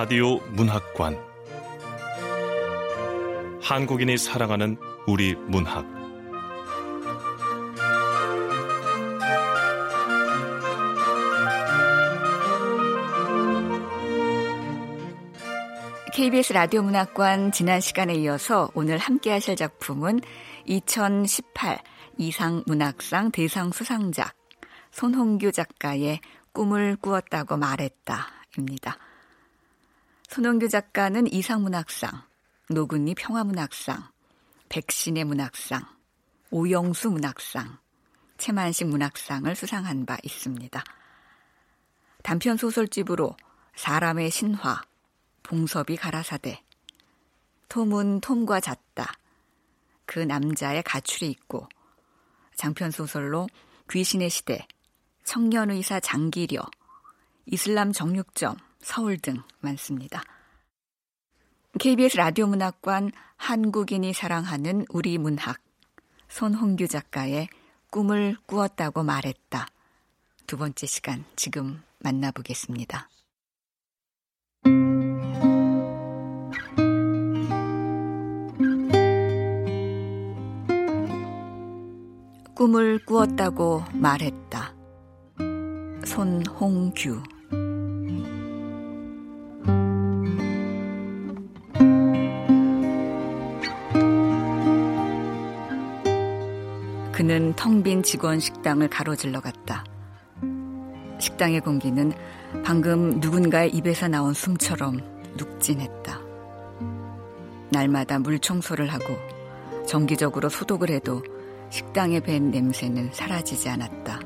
라디오 문학관 한국인이 사랑하는 우리 문학 KBS 라디오 문학관 지난 시간에 이어서 오늘 함께 하실 작품은 2018 이상 문학상 대상 수상작 손홍규 작가의 꿈을 꾸었다고 말했다입니다. 손홍규 작가는 이상문학상, 노근리 평화문학상, 백신의 문학상, 오영수 문학상, 채만식 문학상을 수상한 바 있습니다. 단편 소설집으로 사람의 신화, 봉섭이 가라사대, 톰은 톰과 잤다, 그 남자의 가출이 있고, 장편 소설로 귀신의 시대, 청년의사 장기려, 이슬람 정육점, 서울 등 많습니다. KBS 라디오 문학관 한국인이 사랑하는 우리 문학, 손홍규 작가의 꿈을 꾸었다고 말했다. 두 번째 시간 지금 만나보겠습니다. 꿈을 꾸었다고 말했다. 손홍규 텅 빈 직원 식당을 가로질러 갔다. 식당의 공기는 방금 누군가의 입에서 나온 숨처럼 눅진했다. 날마다 물 청소를 하고 정기적으로 소독을 해도 식당에 밴 냄새는 사라지지 않았다.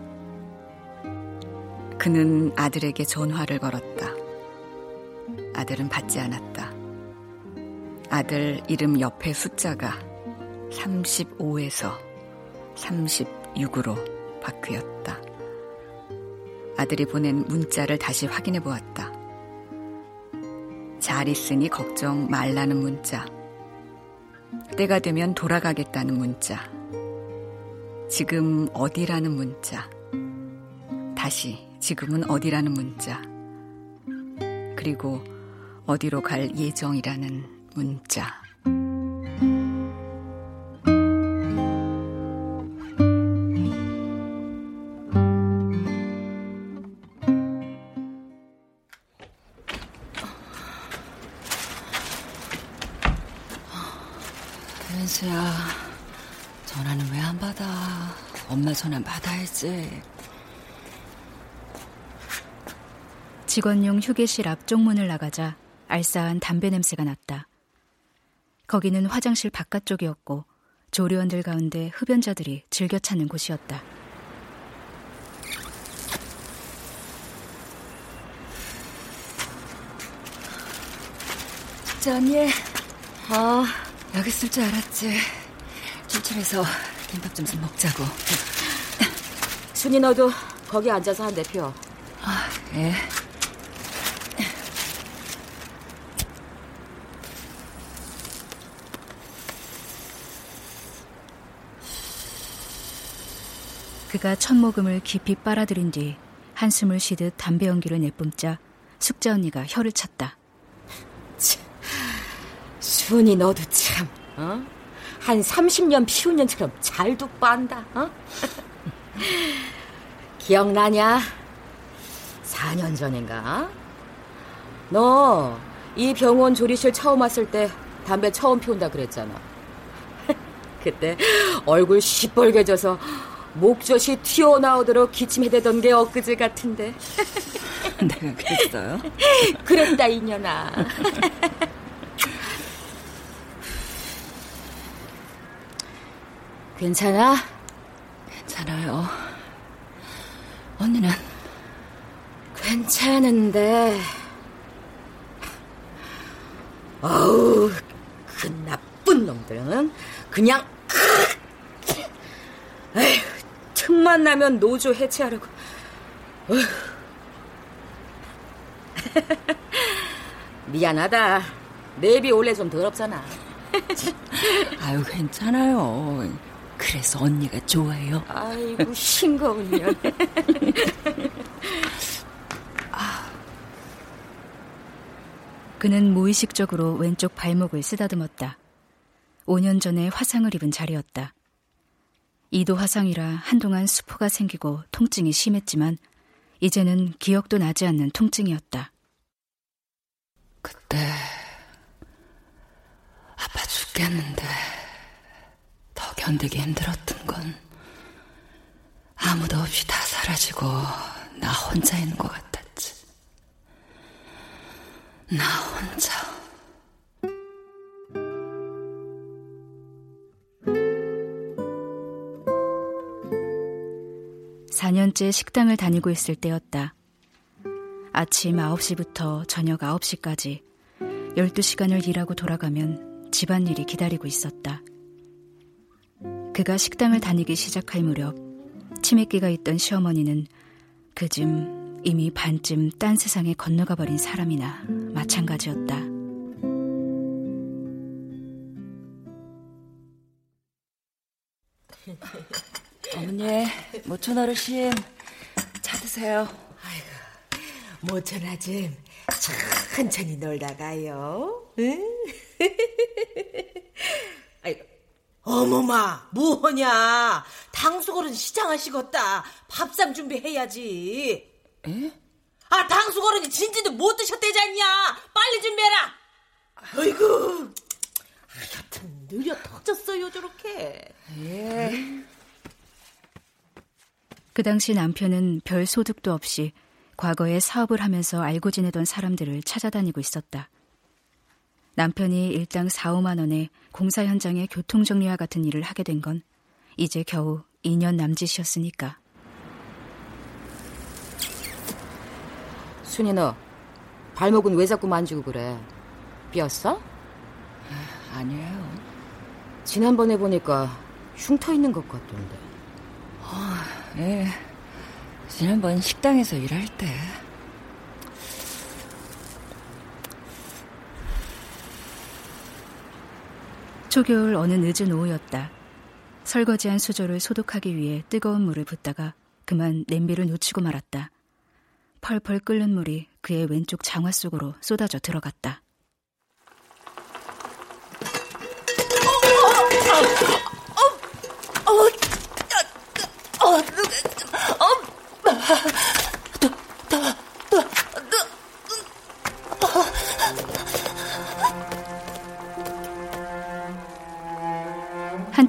그는 아들에게 전화를 걸었다. 아들은 받지 않았다. 아들 이름 옆에 숫자가 35에서 36으로 바뀌었다. 아들이 보낸 문자를 다시 확인해 보았다. 잘 있으니 걱정 말라는 문자. 때가 되면 돌아가겠다는 문자. 지금 어디라는 문자. 다시 지금은 어디라는 문자. 그리고 어디로 갈 예정이라는 문자. 엄마 전화 받아야지. 직원용 휴게실 앞쪽 문을 나가자 알싸한 담배 냄새가 났다. 거기는 화장실 바깥쪽이었고 조리원들 가운데 흡연자들이 즐겨 찾는 곳이었다. 진짜 언니, 어, 여기 있을 줄 알았지. 출출해서 김밥 좀좀 먹자고. 순이 너도 거기 앉아서 한대 피워. 아, 예. 그가 첫 모금을 깊이 빨아들인 뒤 한숨을 쉬듯 담배 연기를 내뿜자 숙자 언니가 혀를 찼다. 순이 너도 참, 어? 한 30년 피운 년처럼 잘도 빤다, 어? 기억나냐? 4년 전인가? 너 이 병원 조리실 처음 왔을 때 담배 처음 피운다 그랬잖아. 그때 얼굴 시뻘개져서 목젖이 튀어나오도록 기침해대던 게 엊그제 같은데. 내가 그랬어요? 그랬다, 이년아. 괜찮아? 괜찮아요. 언니는? 괜찮은데. 어우, 그 나쁜 놈들은 그냥 에휴, 틈만 나면 노조 해체하려고. 미안하다. 내비 원래 좀 더럽잖아. 아유, 괜찮아요. 그래서 언니가 좋아요. 아이고 싱거운 년. 그는 무의식적으로 왼쪽 발목을 쓰다듬었다. 5년 전에 화상을 입은 자리였다. 이도 화상이라 한동안 수포가 생기고 통증이 심했지만 이제는 기억도 나지 않는 통증이었다. 그때 아파 죽겠는데 더 견디기 힘들었던 건 아무도 없이 다 사라지고 나 혼자 있는 것 같았지. 나 혼자. 4년째 식당을 다니고 있을 때였다. 아침 9시부터 저녁 9시까지 12시간을 일하고 돌아가면 집안일이 기다리고 있었다. 그가 식당을 다니기 시작할 무렵 치맥기가 있던 시어머니는 그쯤 이미 반쯤 딴 세상에 건너가 버린 사람이나 마찬가지였다. 어머니, 모천 어르신, 차 드세요. 아이고, 모천 아줌, 천천히 놀다 가요. 응? 어머마, 뭐하냐? 당수걸은 시장하시겄다. 밥상 준비해야지. 에? 아, 당수걸은 진지도 못 드셨대잖냐. 빨리 준비해라. 아이고, 하여튼 느려 터졌어요, 저렇게. 예. 그 당시 남편은 별 소득도 없이 과거에 사업을 하면서 알고 지내던 사람들을 찾아다니고 있었다. 남편이 일당 4, 5만 원에 공사 현장의 교통 정리와 같은 일을 하게 된 건 이제 겨우 2년 남짓이었으니까. 순이 너 발목은 왜 자꾸 만지고 그래? 삐었어? 아니에요. 지난번에 보니까 흉터 있는 것 같던데. 예. 지난번 식당에서 일할 때. 초겨울 어느 늦은 오후였다. 설거지한 수저를 소독하기 위해 뜨거운 물을 붓다가 그만 냄비를 놓치고 말았다. 펄펄 끓는 물이 그의 왼쪽 장화 속으로 쏟아져 들어갔다.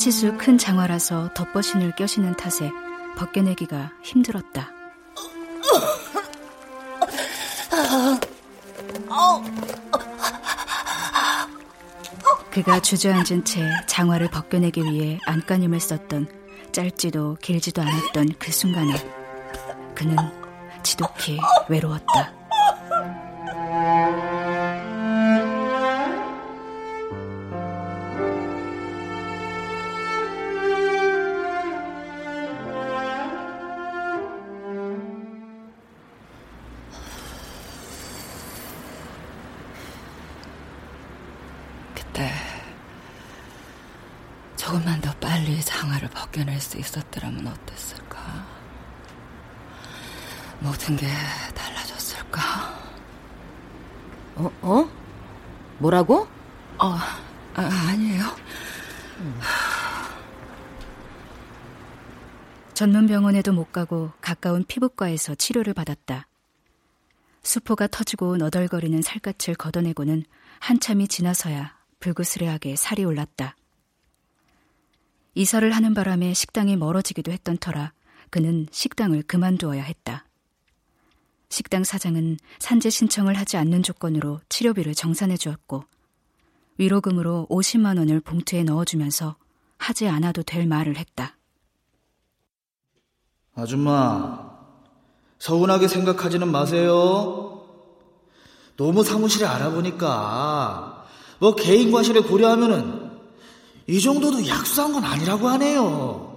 한 치수 큰 장화라서 덮버신을 껴시는 탓에 벗겨내기가 힘들었다. 그가 주저앉은 채 장화를 벗겨내기 위해 안간힘을 썼던 짧지도 길지도 않았던 그 순간에 그는 지독히 외로웠다. 수 있었더라면 어땠을까? 모든 게 달라졌을까? 어? 어? 뭐라고? 어, 아, 아니에요. 전문 병원에도 못 가고 가까운 피부과에서 치료를 받았다. 수포가 터지고 너덜거리는 살갗을 걷어내고는 한참이 지나서야 불그스레하게 살이 올랐다. 이사를 하는 바람에 식당이 멀어지기도 했던 터라 그는 식당을 그만두어야 했다. 식당 사장은 산재 신청을 하지 않는 조건으로 치료비를 정산해 주었고 위로금으로 50만 원을 봉투에 넣어주면서 하지 않아도 될 말을 했다. 아줌마, 서운하게 생각하지는 마세요. 너무 사무실에 알아보니까 뭐 개인 과실을 고려하면은 이 정도도 약수한 건 아니라고 하네요.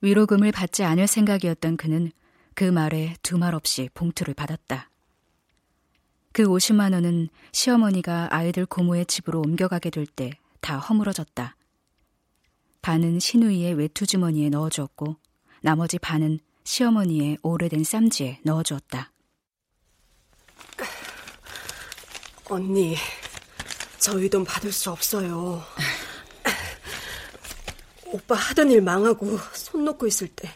위로금을 받지 않을 생각이었던 그는 그 말에 두 말 없이 봉투를 받았다. 그 50만 원은 시어머니가 아이들 고모의 집으로 옮겨가게 될 때 다 허물어졌다. 반은 신우이의 외투 주머니에 넣어주었고 나머지 반은 시어머니의 오래된 쌈지에 넣어주었다. 언니, 저희 돈 받을 수 없어요. 오빠 하던 일 망하고 손 놓고 있을 때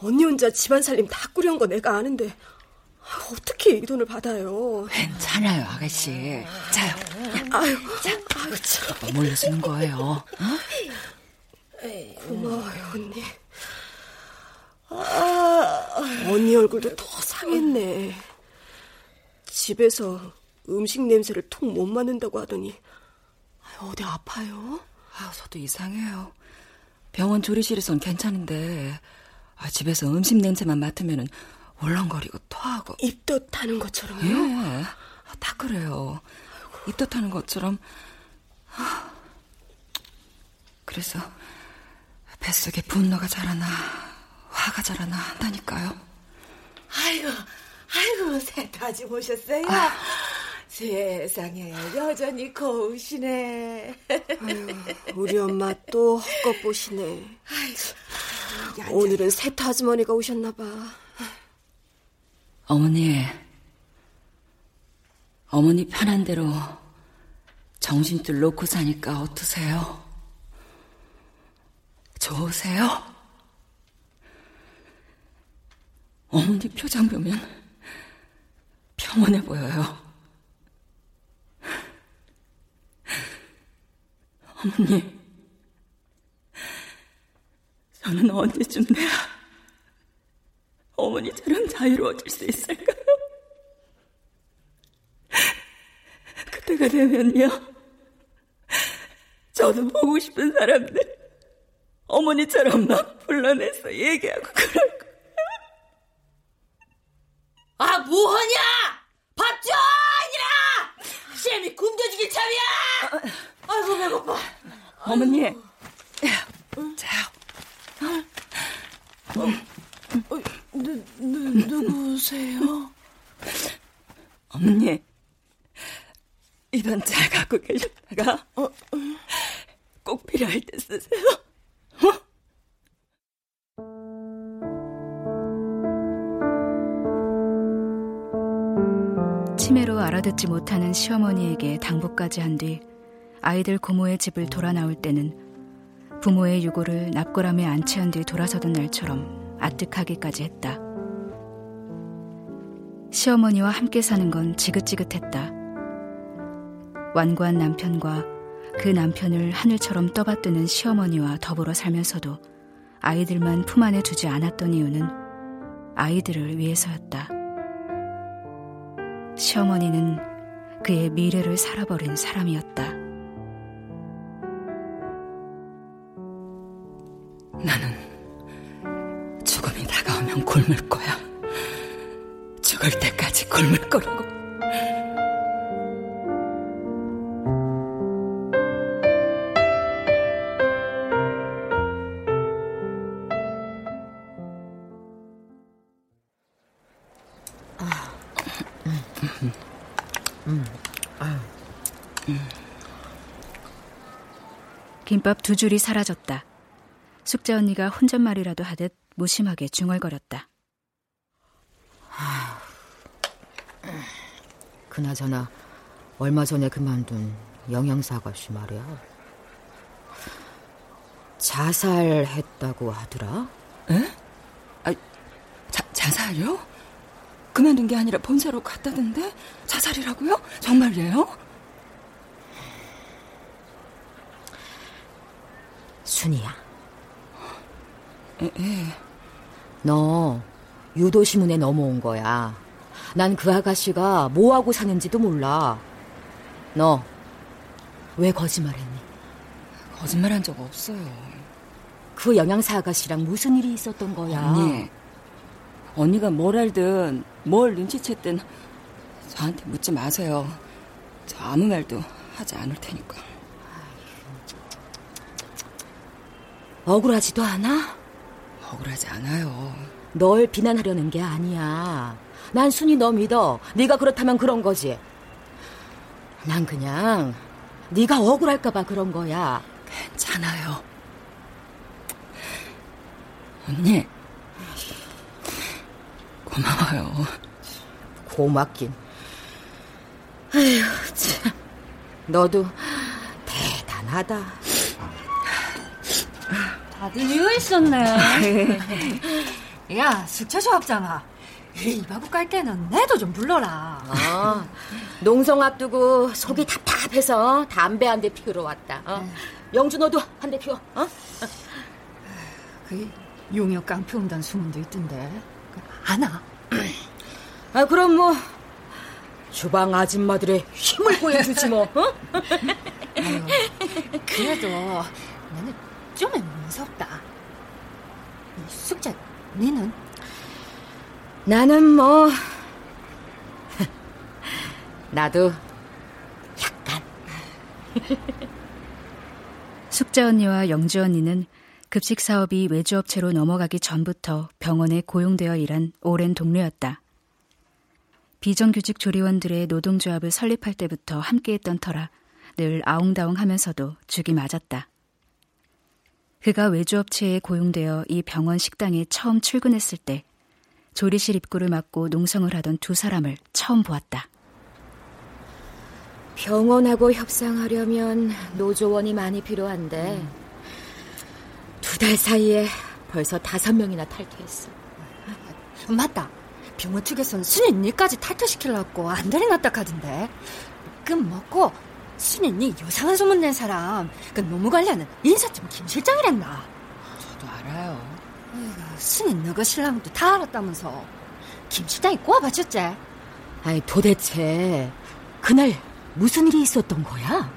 언니 혼자 집안 살림 다 꾸려온 거 내가 아는데 어떻게 이 돈을 받아요? 괜찮아요, 아가씨. 자요. 아유, 자, 아유, 참. 몰래 주는 거예요. 어? 고마워요, 언니. 아, 언니 얼굴도 더 상했네. 집에서 음식 냄새를 통 못 맡는다고 하더니 어디 아파요? 아, 저도 이상해요. 병원 조리실에선 괜찮은데 아, 집에서 음식 냄새만 맡으면 울렁거리고 토하고 입도 타는 것처럼요? 예, 다 그래요. 입도 타는 것처럼 그래서 뱃속에 분노가 자라나 화가 자라나 한다니까요. 아이고, 아이고, 새까지 오셨어요? 아. 세상에 여전히 고우시네. 아유, 우리 엄마 또 헛것 보시네. 오늘은 세타 아주머니가 오셨나 봐. 어머니, 어머니 편한 대로 정신줄 놓고 사니까 어떠세요? 좋으세요? 어머니 표정 보면 평온해 보여요. 어머니, 저는 언제쯤 돼야 어머니처럼 자유로워질 수 있을까요? 그때가 되면요, 저도 보고 싶은 사람들 어머니처럼 막 불러내서 얘기하고 그럴 거예요. 아, 뭐하냐? 밥 줘! 이라! 쌤이 굶겨주길 참이야! 아 이고, 배고파. 어머니, 자, 어, 어, 누, 누, 누구세요? 어머니, 이번 잘 갖고 계셨다가 어, 어. 꼭 필요할 때 쓰세요. 어? 치매로 알아듣지 못하는 시어머니에게 당부까지 한 뒤 아이들 고모의 집을 돌아 나올 때는 부모의 유고를 납골함에 안치한 뒤 돌아서던 날처럼 아득하기까지 했다. 시어머니와 함께 사는 건 지긋지긋했다. 완고한 남편과 그 남편을 하늘처럼 떠받드는 시어머니와 더불어 살면서도 아이들만 품 안에 두지 않았던 이유는 아이들을 위해서였다. 시어머니는 그의 미래를 살아버린 사람이었다. 굶을 거야. 죽을 때까지 굶을 거라고. 김밥 두 줄이 사라졌다. 숙자 언니가 혼잣말이라도 하듯 무심하게 중얼거렸다. 그나저나 얼마 전에 그만둔 영양사 아가씨 말이야. 자살했다고 하더라. 에? 아, 자, 자살요? 그만둔 게 아니라 본사로 갔다던데? 자살이라고요? 정말이에요? 순이야. 에, 에. 너 유도신문에 넘어온 거야. 난 그 아가씨가 뭐하고 사는지도 몰라. 너 왜 거짓말했니? 거짓말한 적 없어요. 그 영양사 아가씨랑 무슨 일이 있었던 거야? 언니, 언니가 뭘 알든 뭘 눈치챘든 저한테 묻지 마세요. 저 아무 말도 하지 않을 테니까. 억울하지도 않아? 억울하지 않아요. 널 비난하려는 게 아니야. 난 순이 너 믿어. 네가 그렇다면 그런 거지. 난 그냥 네가 억울할까 봐 그런 거야. 괜찮아요. 언니, 고마워요. 고맙긴. 아휴, 참. 너도 대단하다. 다들 이유 있었네. 야, 숙제 조합장아. 이바구 깔 때는 내도 좀 불러라. 어, 농성 앞두고 속이 답답해서 담배 한 대 피우러 왔다. 어? 영주 너도 한 대 피워. 어? 그 용역 깡피 온다는 소문도 있던데. 그 아나? 아, 그럼 뭐 주방 아줌마들의 힘을 보여주지 뭐. 어? 아유, 그래도 나는 좀 무섭다. 숙제, 니는? 나는 뭐 나도 약간 숙자 언니와 영주 언니는 급식 사업이 외주업체로 넘어가기 전부터 병원에 고용되어 일한 오랜 동료였다. 비정규직 조리원들의 노동조합을 설립할 때부터 함께했던 터라 늘 아웅다웅 하면서도 죽이 맞았다. 그가 외주업체에 고용되어 이 병원 식당에 처음 출근했을 때 조리실 입구를 막고 농성을 하던 두 사람을 처음 보았다. 병원하고 협상하려면 노조원이 많이 필요한데 두달 사이에 벌써 다섯 명이나 탈퇴했어. 맞다. 병원 측에서는 순인 니까지 탈퇴시키려고 안달이 났다 카던데. 그 먹고 순인 니 요상한 소문 낸 사람 그 노무 관리하는 인사팀 김 실장이랬나. 저도 알아요. 순인 너가 신랑도 다 알았다면서. 김 실장이 꼬아봤었지. 아니 도대체 그날 무슨 일이 있었던 거야?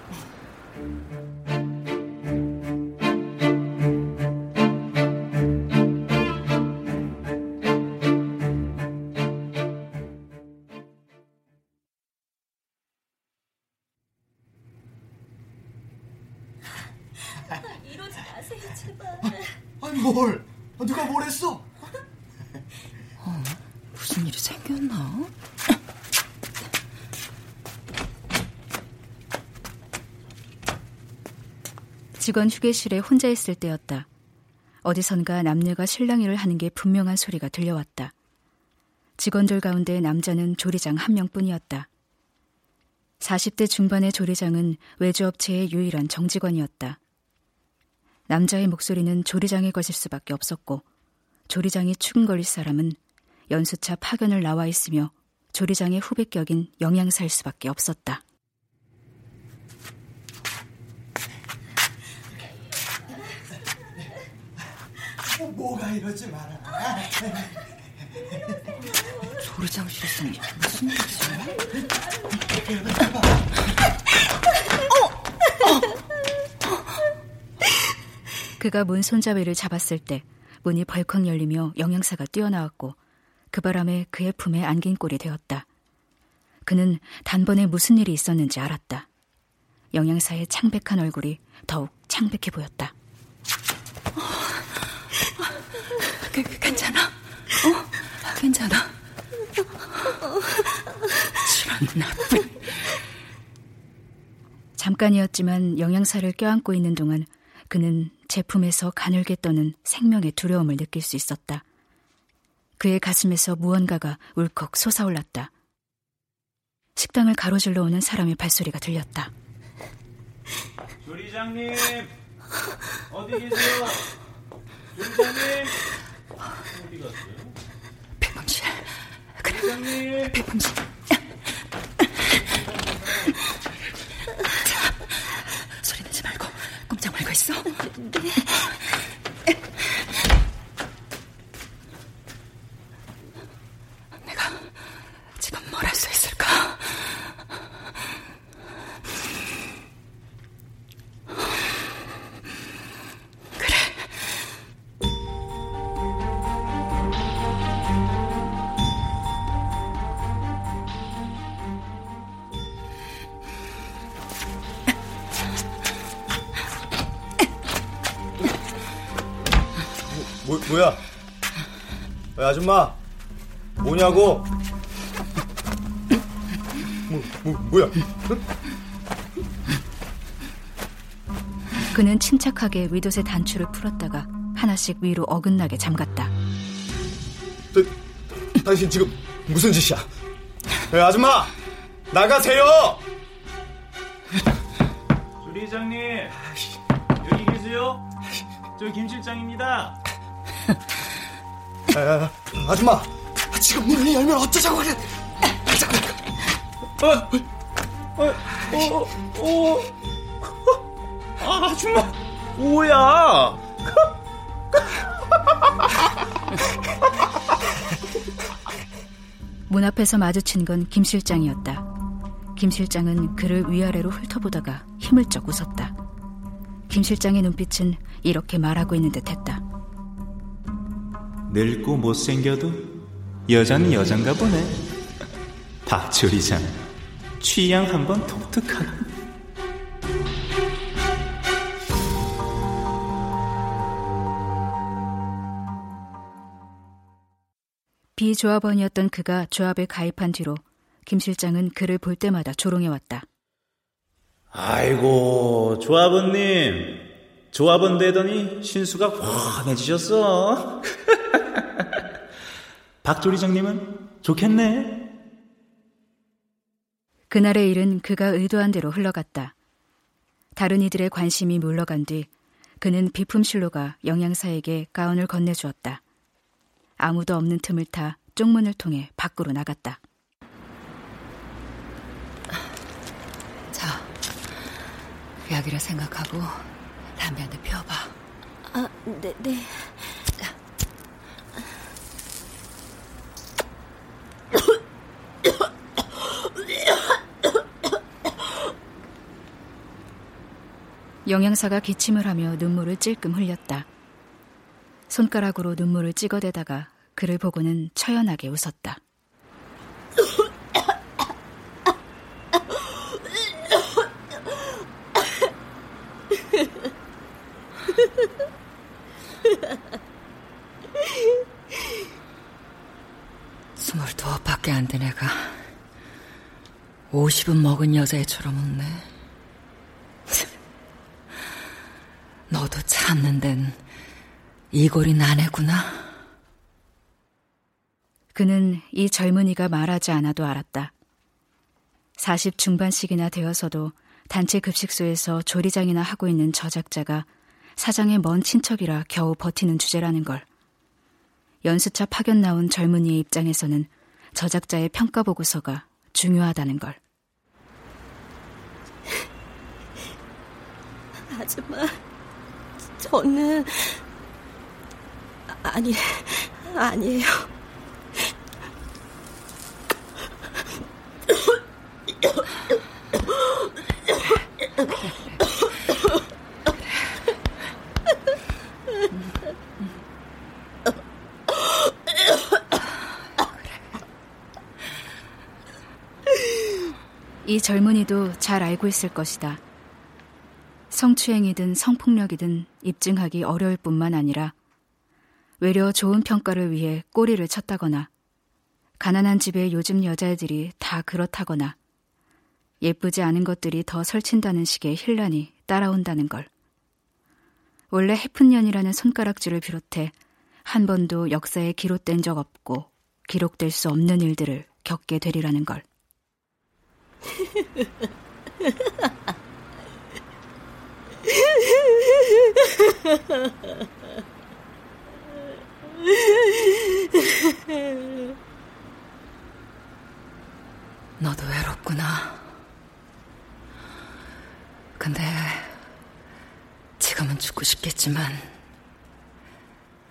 이러지 마세요, 제발. 아니 뭘? 누가 뭘 했어? 어, 무슨 일이 생겼나? 직원 휴게실에 혼자 있을 때였다. 어디선가 남녀가 실랑이를 하는 게 분명한 소리가 들려왔다. 직원들 가운데 남자는 조리장 한 명뿐이었다. 40대 중반의 조리장은 외주업체의 유일한 정직원이었다. 남자의 목소리는 조리장에 거실 수밖에 없었고 조리장이 추근거릴 사람은 연수차 파견을 나와 있으며 조리장의 후배격인 영양사일 수밖에 없었다. 뭐가 이러지 마라. 조리장실에서 무슨 일이지? 그가 문 손잡이를 잡았을 때 문이 벌컥 열리며 영양사가 뛰어나왔고 그 바람에 그의 품에 안긴 꼴이 되었다. 그는 단번에 무슨 일이 있었는지 알았다. 영양사의 창백한 얼굴이 더욱 창백해 보였다. 그, 그, 괜찮아? 어? 괜찮아? 저런 나쁜. 잠깐이었지만 영양사를 껴안고 있는 동안 그는 제품에서 가늘게 떠는 생명의 두려움을 느낄 수 있었다. 그의 가슴에서 무언가가 울컥 솟아올랐다. 식당을 가로질러 오는 사람의 발소리가 들렸다. 조리장님 어디 계세요? 조리장님 어디 갔어요? 백범실. 그래. 백범실. 자, 소리 내지 말고 있어. 네. 내가 지금 뭘있 아줌마 뭐냐고? 뭐, 뭐 뭐야? 그는 침착하게 위도새 단추를 풀었다가 하나씩 위로 어긋나게 잠갔다. 너, 당신 지금 무슨 짓이야? 야, 아줌마 나가세요! 조리 회장님, 여기 계세요? 저 김 실장입니다. 아, 아줌마, 지금 문을 열면 어쩌자고 그래? 어, 어, 어, 어, 아, 아줌마, 뭐야? 문 앞에서 마주친 건 김 실장이었다. 김 실장은 그를 위아래로 훑어보다가 힘을 쩍 웃었다. 김 실장의 눈빛은 이렇게 말하고 있는 듯 했다. 늙고 못생겨도 여자는 여잔가 보네. 박조리장, 취향 한번 독특하고. 비조합원이었던 그가 조합에 가입한 뒤로 김 실장은 그를 볼 때마다 조롱해왔다. 아이고, 조합원님. 조합원 되더니 신수가 환해지셨어. 박조리장님은 좋겠네. 그날의 일은 그가 의도한 대로 흘러갔다. 다른 이들의 관심이 물러간 뒤 그는 비품실로가 영양사에게 가운을 건네주었다. 아무도 없는 틈을 타 쪽문을 통해 밖으로 나갔다. 자, 약이라 생각하고 담배 한 대 피워봐. 아, 네, 네. 영양사가 기침을 하며 눈물을 찔끔 흘렸다. 손가락으로 눈물을 찍어대다가 그를 보고는 처연하게 웃었다. 스물두밖에 안 된 애가 50은 먹은 여자애처럼 웃네. 너도 참는 데는 이골이 나네구나. 그는 이 젊은이가 말하지 않아도 알았다. 40 중반씩이나 되어서도 단체 급식소에서 조리장이나 하고 있는 저작자가 사장의 먼 친척이라 겨우 버티는 주제라는 걸. 연수차 파견 나온 젊은이의 입장에서는 저작자의 평가 보고서가 중요하다는 걸. 아줌마, 저는 아니 아니에요. 이 젊은이도 잘 알고 있을 것이다. 성추행이든 성폭력이든 입증하기 어려울 뿐만 아니라 외려 좋은 평가를 위해 꼬리를 쳤다거나 가난한 집의 요즘 여자애들이 다 그렇다거나 예쁘지 않은 것들이 더 설친다는 식의 혼란이 따라온다는 걸. 원래 해픈년이라는 손가락질을 비롯해 한 번도 역사에 기록된 적 없고 기록될 수 없는 일들을 겪게 되리라는 걸. 너도 외롭구나. 근데 지금은 죽고 싶겠지만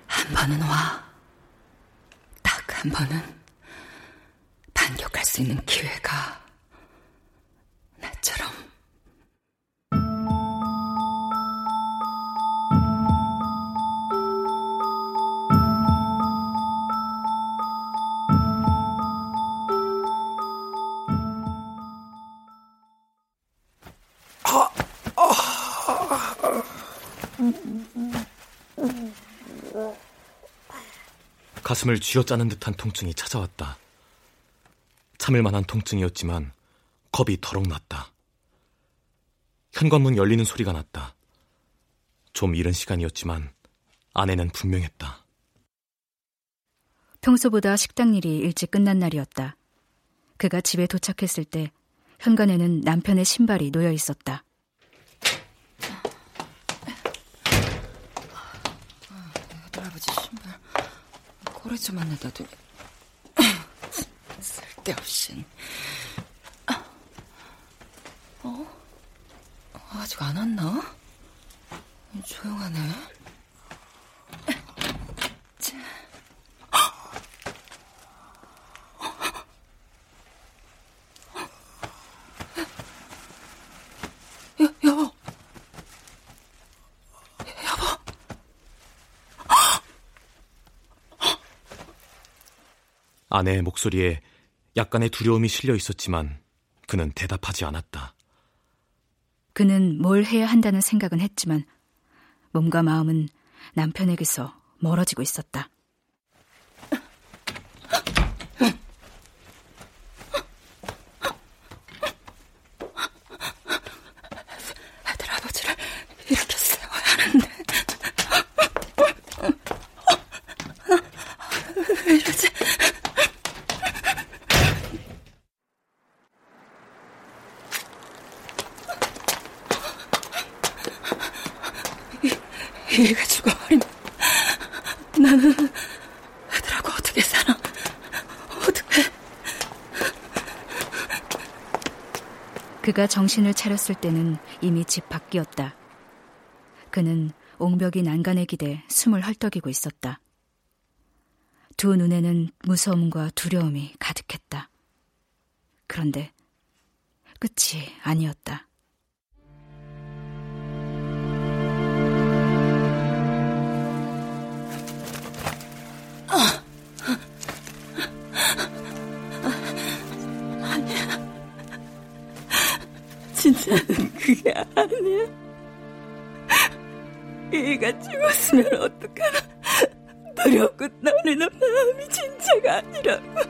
한 번은 와. 딱 한 번은 반격할 수 있는 기회가 나처럼. 가슴을 쥐어짜는 듯한 통증이 찾아왔다. 참을 만한 통증이었지만 겁이 더럭 났다. 현관문 열리는 소리가 났다. 좀 이른 시간이었지만 아내는 분명했다. 평소보다 식당 일이 일찍 끝난 날이었다. 그가 집에 도착했을 때 현관에는 남편의 신발이 놓여 있었다. 할아버지 신발 고래좀 만나다 두니 쓸데없이 어? 아직 안 왔나? 조용하네. 아내의 목소리에 약간의 두려움이 실려 있었지만 그는 대답하지 않았다. 그는 뭘 해야 한다는 생각은 했지만 몸과 마음은 남편에게서 멀어지고 있었다. 얘가 죽어버리면 나는 애들하고 어떻게 살아? 어떻게? 그가 정신을 차렸을 때는 이미 집 밖이었다. 그는 옹벽이 난간에 기대 숨을 헐떡이고 있었다. 두 눈에는 무서움과 두려움이 가득했다. 그런데 끝이 아니었다. 죽었으면 어떡하나. 두렵고 떨리는 마음이 진짜가 아니라고.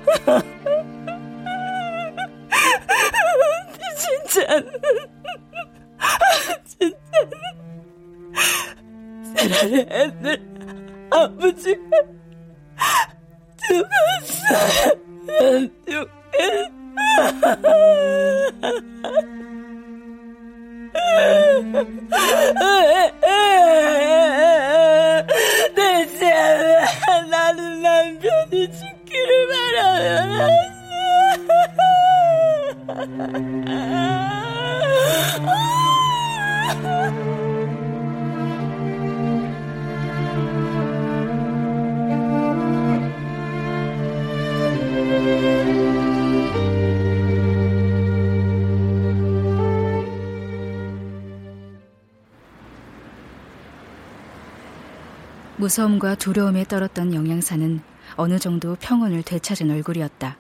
무서움과 두려움에 떨었던 영양사는 어느 정도 평온을 되찾은 얼굴이었다.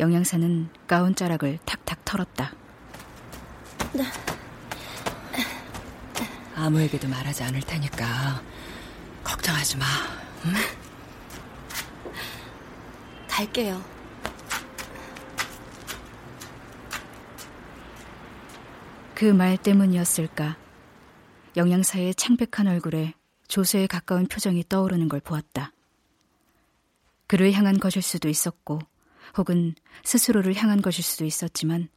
영양사는 가운 자락을 탁탁 털었다. 아무에게도 말하지 않을 테니까 걱정하지 마. 응? 갈게요. 그 말 때문이었을까? 영양사의 창백한 얼굴에 조세에 가까운 표정이 떠오르는 걸 보았다. 그를 향한 것일 수도 있었고, 혹은 스스로를 향한 것일 수도 있었지만,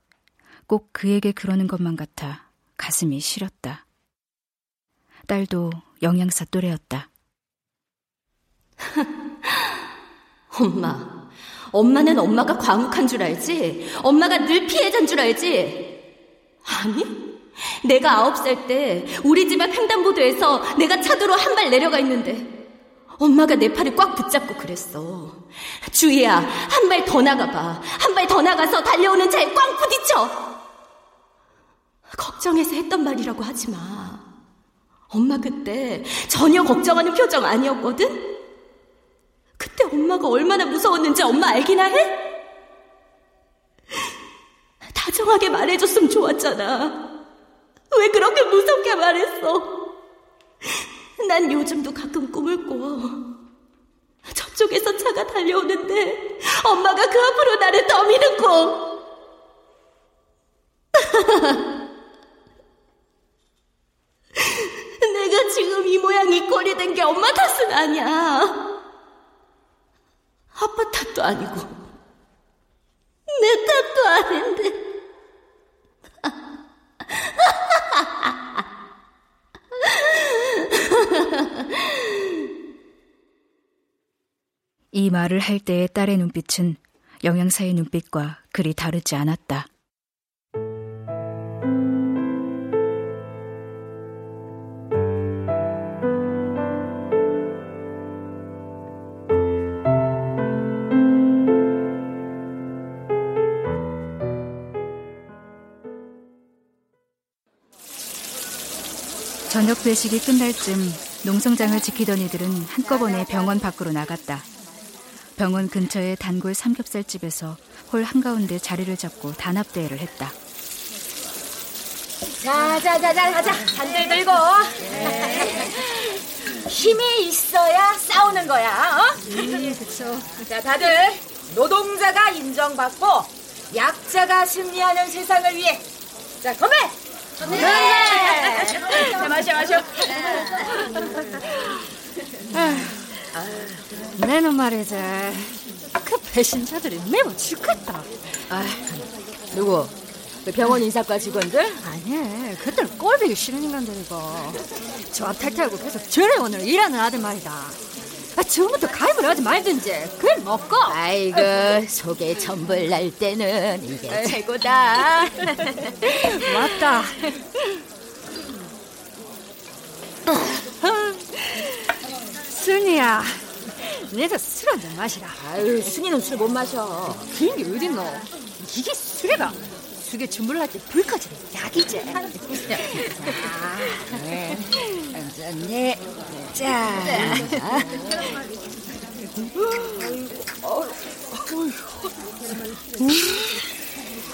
꼭 그에게 그러는 것만 같아 가슴이 시렸다. 딸도 영양사 또래였다. 엄마, 엄마는 엄마가 과묵한 줄 알지? 엄마가 늘 피해자인 줄 알지? 아니? 내가 아홉 살 때 우리 집 앞 횡단보도에서 내가 차도로 한 발 내려가 있는데 엄마가 내 팔을 꽉 붙잡고 그랬어. 주희야, 한 발 더 나가봐. 한 발 더 나가서 달려오는 차에 꽝 부딪혀. 걱정해서 했던 말이라고 하지 마. 엄마 그때 전혀 걱정하는 표정 아니었거든? 그때 엄마가 얼마나 무서웠는지 엄마 알기나 해? 다정하게 말해줬으면 좋았잖아. 왜 그렇게 무섭게 말했어? 난 요즘도 가끔 꿈을 꿔. 저쪽에서 차가 달려오는데 엄마가 그 앞으로 나를 떠미는 거. 내가 지금 이 모양 이 꼴이 된 게 엄마 탓은 아니야. 아빠 탓도 아니고 내 탓도 아닌데 이 말을 할 때의 딸의 눈빛은 영양사의 눈빛과 그리 다르지 않았다. 저녁 배식이 끝날 쯤 농성장을 지키던 이들은 한꺼번에 병원 밖으로 나갔다. 병원 근처의 단골 삼겹살집에서 홀 한가운데 자리를 잡고 단합대회를 했다. 자, 자, 자, 자, 가자. 반들 들고. 힘이 있어야 싸우는 거야, 어? 예, 그쵸. 자, 다들 노동자가 인정받고 약자가 승리하는 세상을 위해. 자, 건배! 네. 자, 마셔, 마셔. 내는 말이지. 그 배신자들이 매우 죽겠다. 아, 누구? 그 병원 인사과 직원들? 아니, 그들 꼴보기 싫은 인간들이고. 저 탈퇴하고 계속 저래 오늘 일하는 아들 말이다. 아, 처음부터 가입을 하지 말든지. 그걸 먹고. 아이고, 속에 전불 날 때는 이게 최고다. 맞다. 순이야, 니도 술 한 잔 마시라. 아유, 순이는 술 못 마셔. 그런 게 어딨노? 이게 술이가 속에 주물날 때 불꺼지는 약이지. 네. 앉았네. 자.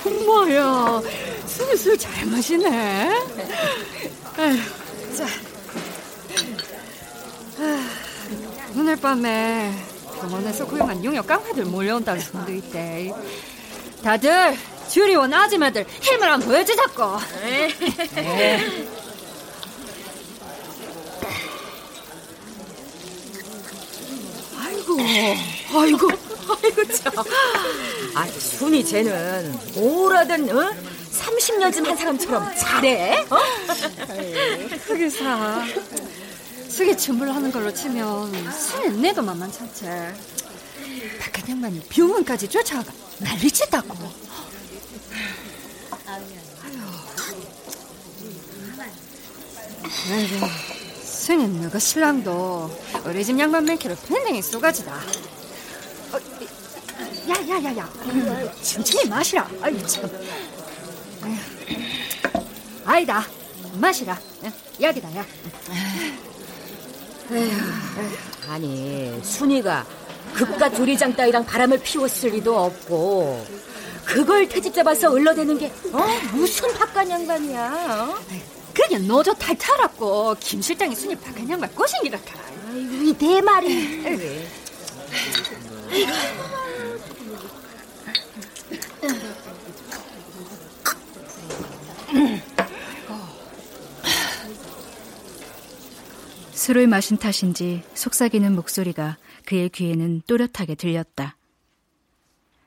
엄마야, 순이 술잘 마시네. 아휴, 자. 아, 오늘 밤에 병원에서 고용한 용역 깡패들 몰려온다는 소문도 있대. 다들 주리원 아줌마들 힘을 한번 보여주자고. 네. 아이고, 아이고, 아이고, 참. 아, 순이 쟤는 뭐라든, 어? 30년쯤 한 사람처럼 잘해, 어? 흑의사. 숙이 주물하는 걸로 치면 술은 내도 만만찮지. 박한 양반이 병원까지 쫓아가 난리쳤다고. 아이고, 승인 너가 신랑도 우리 집 양반 맨키로 팬댕이 쏘가지다. 어, 야야야야, 천천히 마시라. 아이 참. 아니다, 마시라. 여기다 야. 아니, 순이가 급가 조리장 따위랑 바람을 피웠을 리도 없고, 그걸 트집 잡아서 을러대는 게, 어? 무슨 박간 양반이야, 어? 그게 너저 탈탈하고 김 실장이 순이 박한 양반 꼬신 기라 카라. 아이고, 이내 말이. 술을 마신 탓인지 속삭이는 목소리가 그의 귀에는 또렷하게 들렸다.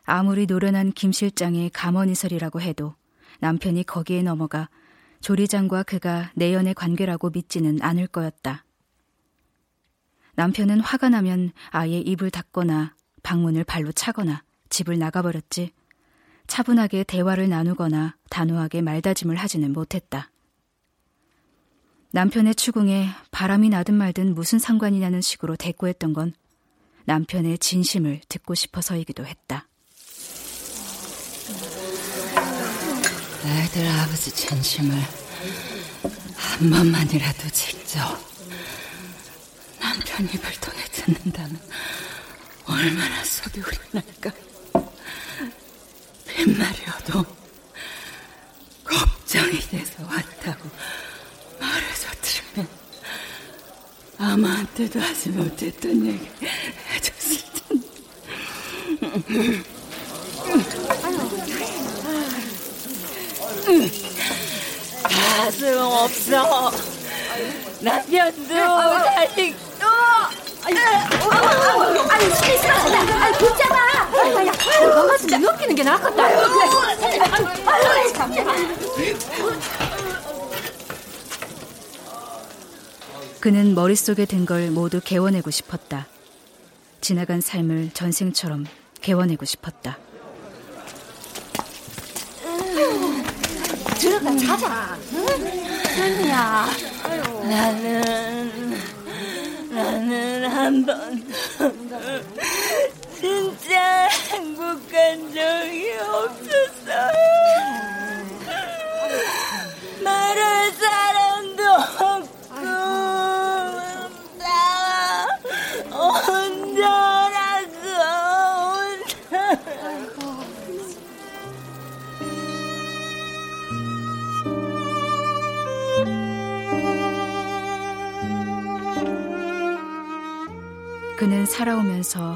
아무리 노련한 김 실장의 감언이설이라고 해도 남편이 거기에 넘어가 조리장과 그가 내연의 관계라고 믿지는 않을 거였다. 남편은 화가 나면 아예 입을 닫거나 방문을 발로 차거나 집을 나가버렸지 차분하게 대화를 나누거나 단호하게 말다짐을 하지는 못했다. 남편의 추궁에 바람이 나든 말든 무슨 상관이냐는 식으로 대꾸했던 건 남편의 진심을 듣고 싶어서이기도 했다. 애들 아버지 진심을 한 번만이라도 직접 남편 입을 통해 듣는다면 얼마나 속이 우려날까. 빈말이어도 걱정이 돼서 왔다고 말해줘 들으면 아무한테도 하지 못했던 얘기 해줬을 텐데. 가슴 없어. 남편도 달리 또. 아니, 순이 쓰러진다. 아니, 괜찮아. 야, 가만히 넘기는 게 낫겠다. 그는 머릿속에 든 걸 모두 개워내고 싶었다. 지나간 삶을 전생처럼 개워내고 싶었다. 들어가 자자. 은이야. 나는 나는 한번 진짜 행복한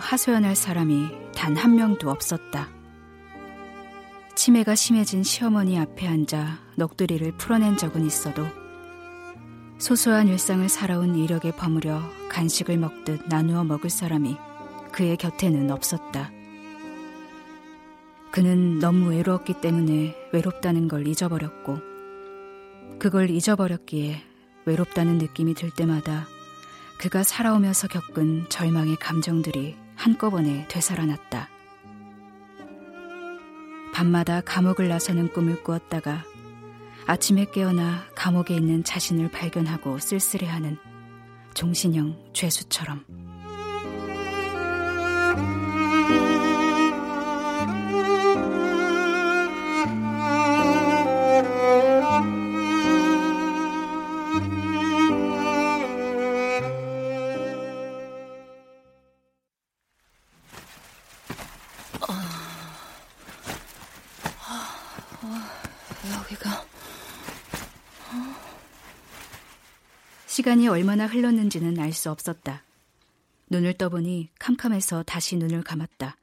하소연할 사람이 단 한 명도 없었다. 치매가 심해진 시어머니 앞에 앉아 넋두리를 풀어낸 적은 있어도 소소한 일상을 살아온 이력에 버무려 간식을 먹듯 나누어 먹을 사람이 그의 곁에는 없었다. 그는 너무 외로웠기 때문에 외롭다는 걸 잊어버렸고, 그걸 잊어버렸기에 외롭다는 느낌이 들 때마다 그가 살아오면서 겪은 절망의 감정들이 한꺼번에 되살아났다. 밤마다 감옥을 나서는 꿈을 꾸었다가 아침에 깨어나 감옥에 있는 자신을 발견하고 쓸쓸해하는 종신형 죄수처럼. 여기가 시간이 얼마나 흘렀는지는 알 수 없었다. 눈을 떠보니 캄캄해서 다시 눈을 감았다.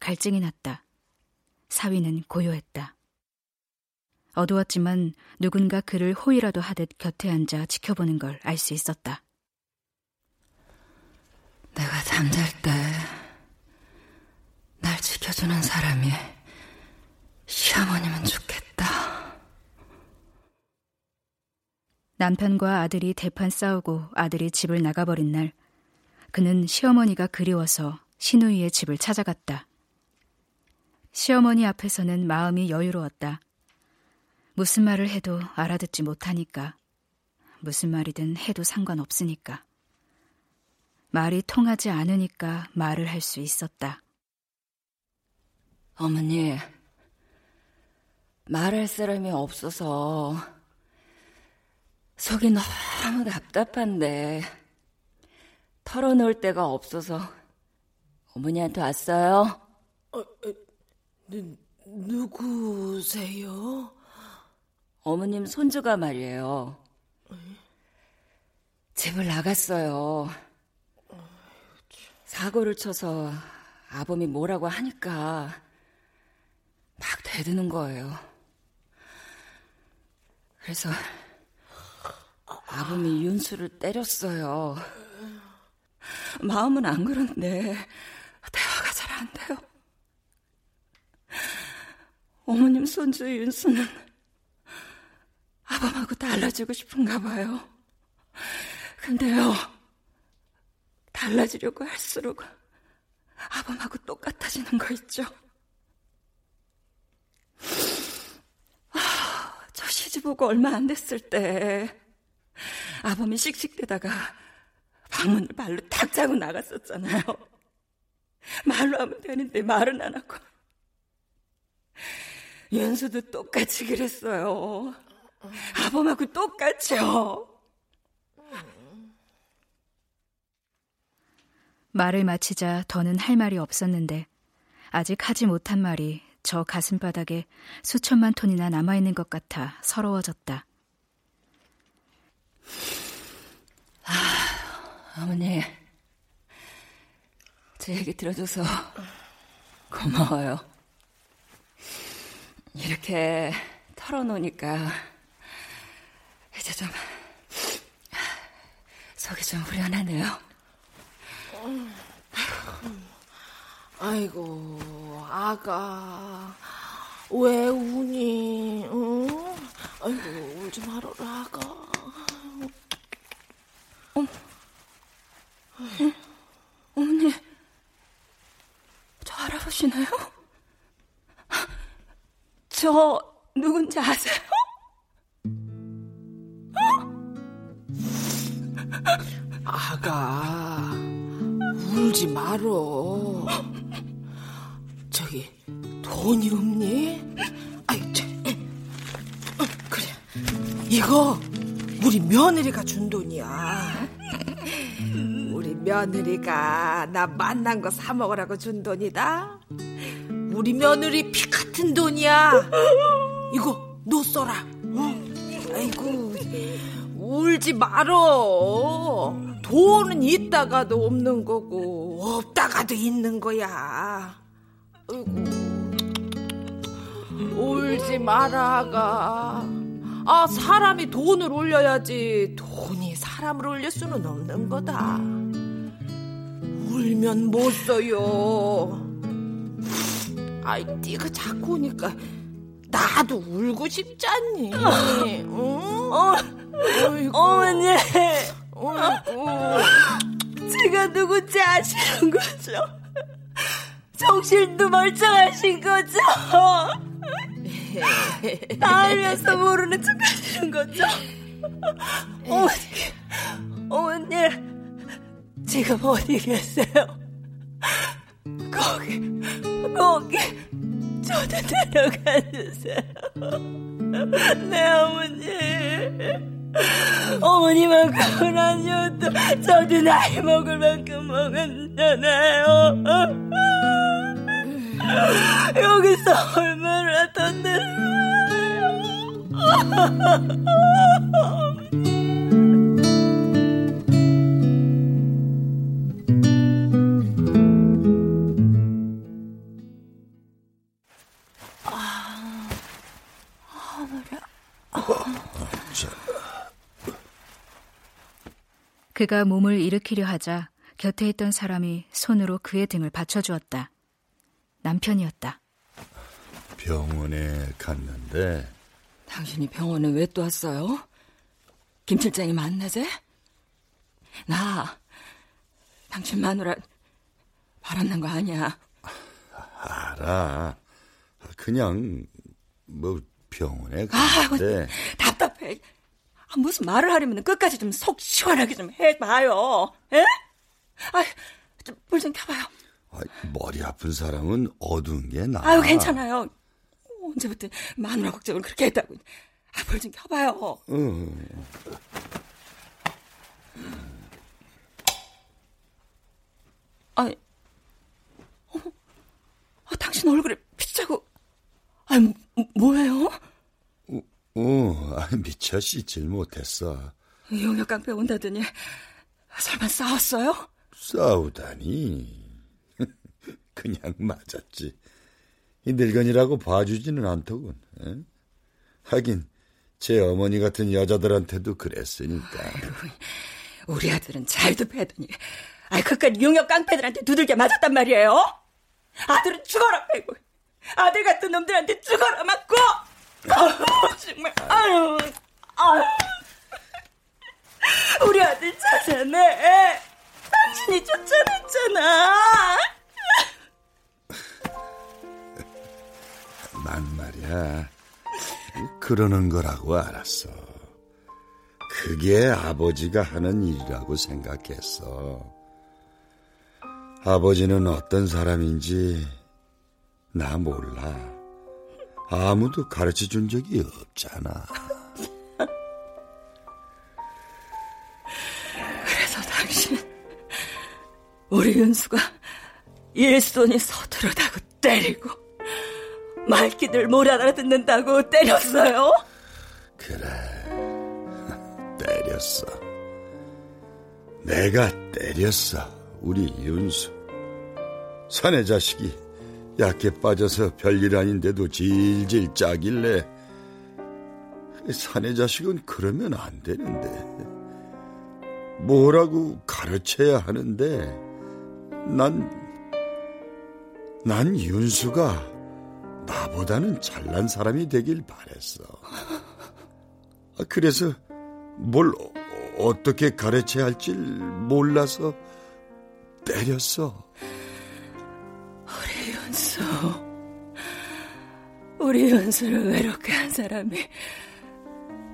갈증이 났다. 사위는 고요했다. 어두웠지만 누군가 그를 호위라도 하듯 곁에 앉아 지켜보는 걸 알 수 있었다. 내가 잠잘 때 날 지켜주는 사람이 시어머니면 좋겠다. 남편과 아들이 대판 싸우고 아들이 집을 나가버린 날, 그는 시어머니가 그리워서 신우이의 집을 찾아갔다. 시어머니 앞에서는 마음이 여유로웠다. 무슨 말을 해도 알아듣지 못하니까. 무슨 말이든 해도 상관없으니까. 말이 통하지 않으니까 말을 할 수 있었다. 어머니, 말할 사람이 없어서 속이 너무 답답한데 털어놓을 데가 없어서 어머니한테 왔어요. 어, 누, 누구세요? 어머님 손주가 말이에요. 집을 나갔어요. 사고를 쳐서 아범이 뭐라고 하니까 막 대드는 거예요. 그래서 아범이 윤수를 때렸어요. 마음은 안 그런데 대화가 잘 안 돼요. 어머님 손주 윤수는 아범하고 달라지고 싶은가 봐요. 근데요, 달라지려고 할수록 아범하고 똑같아지는 거 있죠? 아, 저 시집 오고 얼마 안 됐을 때 아범이 씩씩대다가 방문을 발로 탁 차고 나갔었잖아요. 말로 하면 되는데 말은 안 하고. 연수도 똑같이 그랬어요. 아범하고 똑같죠. 말을 마치자 더는 할 말이 없었는데 아직 하지 못한 말이 저 가슴바닥에 수천만 톤이나 남아있는 것 같아 서러워졌다. 아, 어머니, 제 얘기 들어줘서 고마워요. 이렇게 털어놓으니까 이제 좀 속이 좀 후련하네요. 아이고, 아가, 왜 우니, 응? 아이고, 울지 말아라, 아가. 어머. 어, 어머니, 저 알아보시나요? 저 누군지 아세요? 어? 아가, 울지 말어. 저기, 돈이 없니? 아이, 저, 어, 그래. 이거, 우리 며느리가 준 돈이야. 며느리가 나 만난 거 사 먹으라고 준 돈이다. 우리 며느리 피 같은 돈이야. 이거, 너 써라. 아이고, 울지 말어. 돈은 있다가도 없는 거고 없다가도 있는 거야. 아이고. 울지 마라가. 아 사람이 돈을 올려야지 돈이 사람을 올릴 수는 없는 거다. 울면 못 써요. 아이 네가 자꾸 오니까 나도 울고 싶지 않니? 응? 어, 어머니. 어이구. 제가 누군지 아시는 거죠? 정신도 멀쩡하신 거죠? 다 알면서 모르는 척 하시는 거죠? 어머니, 어머니, 지금 어디 계세요? 거기, 거기, 저도 데려가 주세요. 네, 어머니. 어머니만큼은 아니어도 저도 나이 먹을 만큼 먹었잖아요. 여기서 얼마나 던졌 그가 몸을 일으키려 하자 곁에 있던 사람이 손으로 그의 등을 받쳐주었다. 남편이었다. 병원에 갔는데 당신이 병원에 왜 또 왔어요? 김 실장이 만나재? 나 당신 마누라 바람난 거 아니야. 알아. 그냥 뭐 병원에 아, 갔는데 답답해. 아, 무슨 말을 하려면 끝까지 좀 속 시원하게 좀 해봐요. 에? 아, 불좀 켜봐요. 아, 머리 아픈 사람은 어두운 게 나아. 아유, 괜찮아요. 언제부터 마누라 걱정을 그렇게 했다고. 아, 불 좀 켜봐요. 응. 아니, 어, 아, 당신 얼굴에 피자고. 아니, 뭐, 뭐예요? 미처 씻질 못했어. 용역 깡패 온다더니 설마 싸웠어요? 싸우다니. 그냥 맞았지. 이 늙은이라고 봐주지는 않더군. 에? 하긴 제 어머니 같은 여자들한테도 그랬으니까. 우리 아들은 잘도 패더니 아이 그깟 용역 깡패들한테 두들겨 맞았단 말이에요. 아들은 죽어라 패고 아들 같은 놈들한테 죽어라 맞고. 아유, 정말 아유 아유. 우리 아들 찾아내. 당신이 쫓아냈잖아. 난 말이야. 그러는 거라고 알았어. 그게 아버지가 하는 일이라고 생각했어. 아버지는 어떤 사람인지 나 몰라. 아무도 가르쳐 준 적이 없잖아. 그래서 당신은 우리 윤수가 일손이 서투르다고 때리고 말귀들 못 알아듣는다고 때렸어요? 그래, 때렸어. 내가 때렸어, 우리 윤수. 사내 자식이 약해 빠져서 별일 아닌데도 질질 짜길래 사내 자식은 그러면 안 되는데 뭐라고 가르쳐야 하는데 난, 난 윤수가 나보다는 잘난 사람이 되길 바랬어. 아, 그래서 뭘 어떻게 가르쳐야 할지 몰라서 때렸어. 우리 연수를 외롭게 한 사람이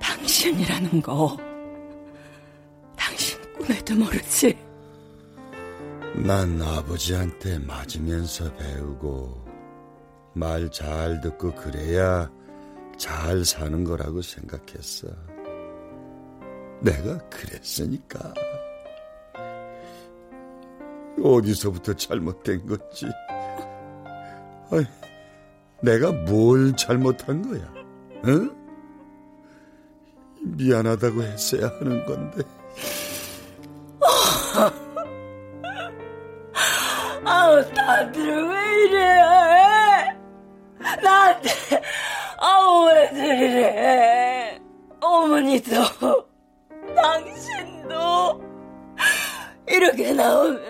당신이라는 거 당신 꿈에도 모르지. 난 아버지한테 맞으면서 배우고 말 잘 듣고 그래야 잘 사는 거라고 생각했어. 내가 그랬으니까. 어디서부터 잘못된 거지? 아이, 내가 뭘 잘못한 거야? 응? 미안하다고 했어야 하는 건데. 아우, 다들 왜 이래? 나한테, 아우, 왜들 이래? 어머니도, 당신도, 이렇게 나오면,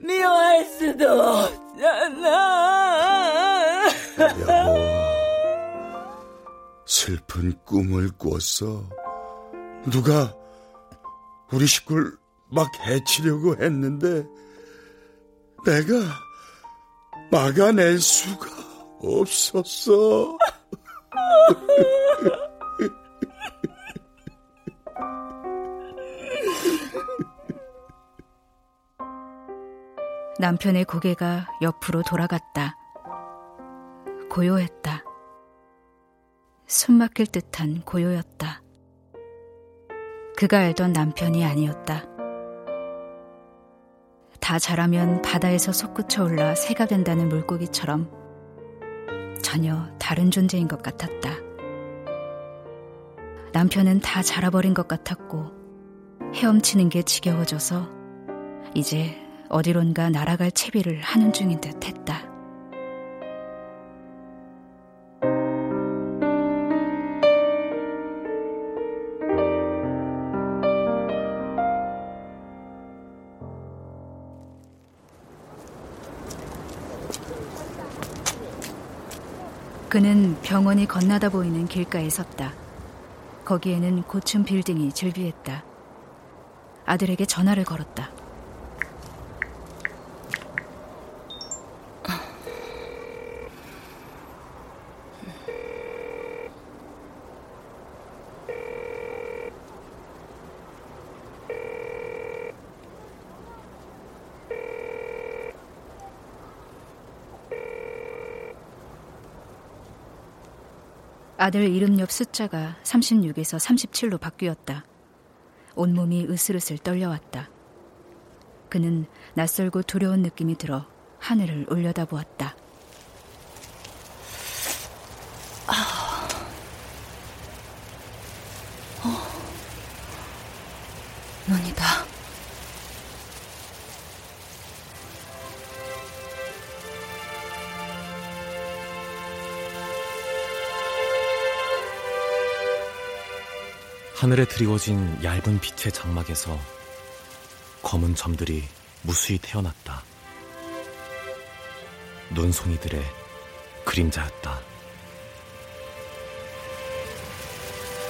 미워할 수도 없잖아. 여보, 슬픈 꿈을 꿨어. 누가 우리 식구를 막 해치려고 했는데 내가 막아낼 수가 없었어. 남편의 고개가 옆으로 돌아갔다. 고요했다. 숨 막힐 듯한 고요였다. 그가 알던 남편이 아니었다. 다 자라면 바다에서 솟구쳐 올라 새가 된다는 물고기처럼 전혀 다른 존재인 것 같았다. 남편은 다 자라버린 것 같았고 헤엄치는 게 지겨워져서 이제 어디론가 날아갈 채비를 하는 중인 듯 했다. 그는 병원이 건너다 보이는 길가에 섰다. 거기에는 고층 빌딩이 즐비했다. 아들에게 전화를 걸었다. 아들 이름 옆 숫자가 36에서 37로 바뀌었다. 온몸이 으슬으슬 떨려왔다. 그는 낯설고 두려운 느낌이 들어 하늘을 올려다보았다. 하늘에 드리워진 얇은 빛의 장막에서 검은 점들이 무수히 태어났다. 눈송이들의 그림자였다.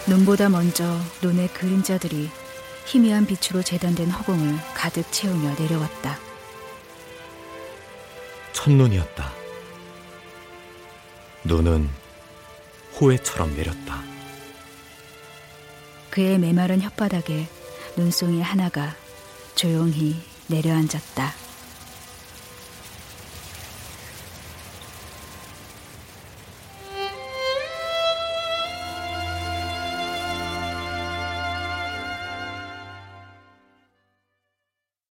눈보다 먼저 눈의 그림자들이 희미한 빛으로 재단된 허공을 가득 채우며 내려왔다. 첫눈이었다. 눈은 호해처럼 내렸다. 그의 메마른 혓바닥에 눈송이 하나가 조용히 내려앉았다.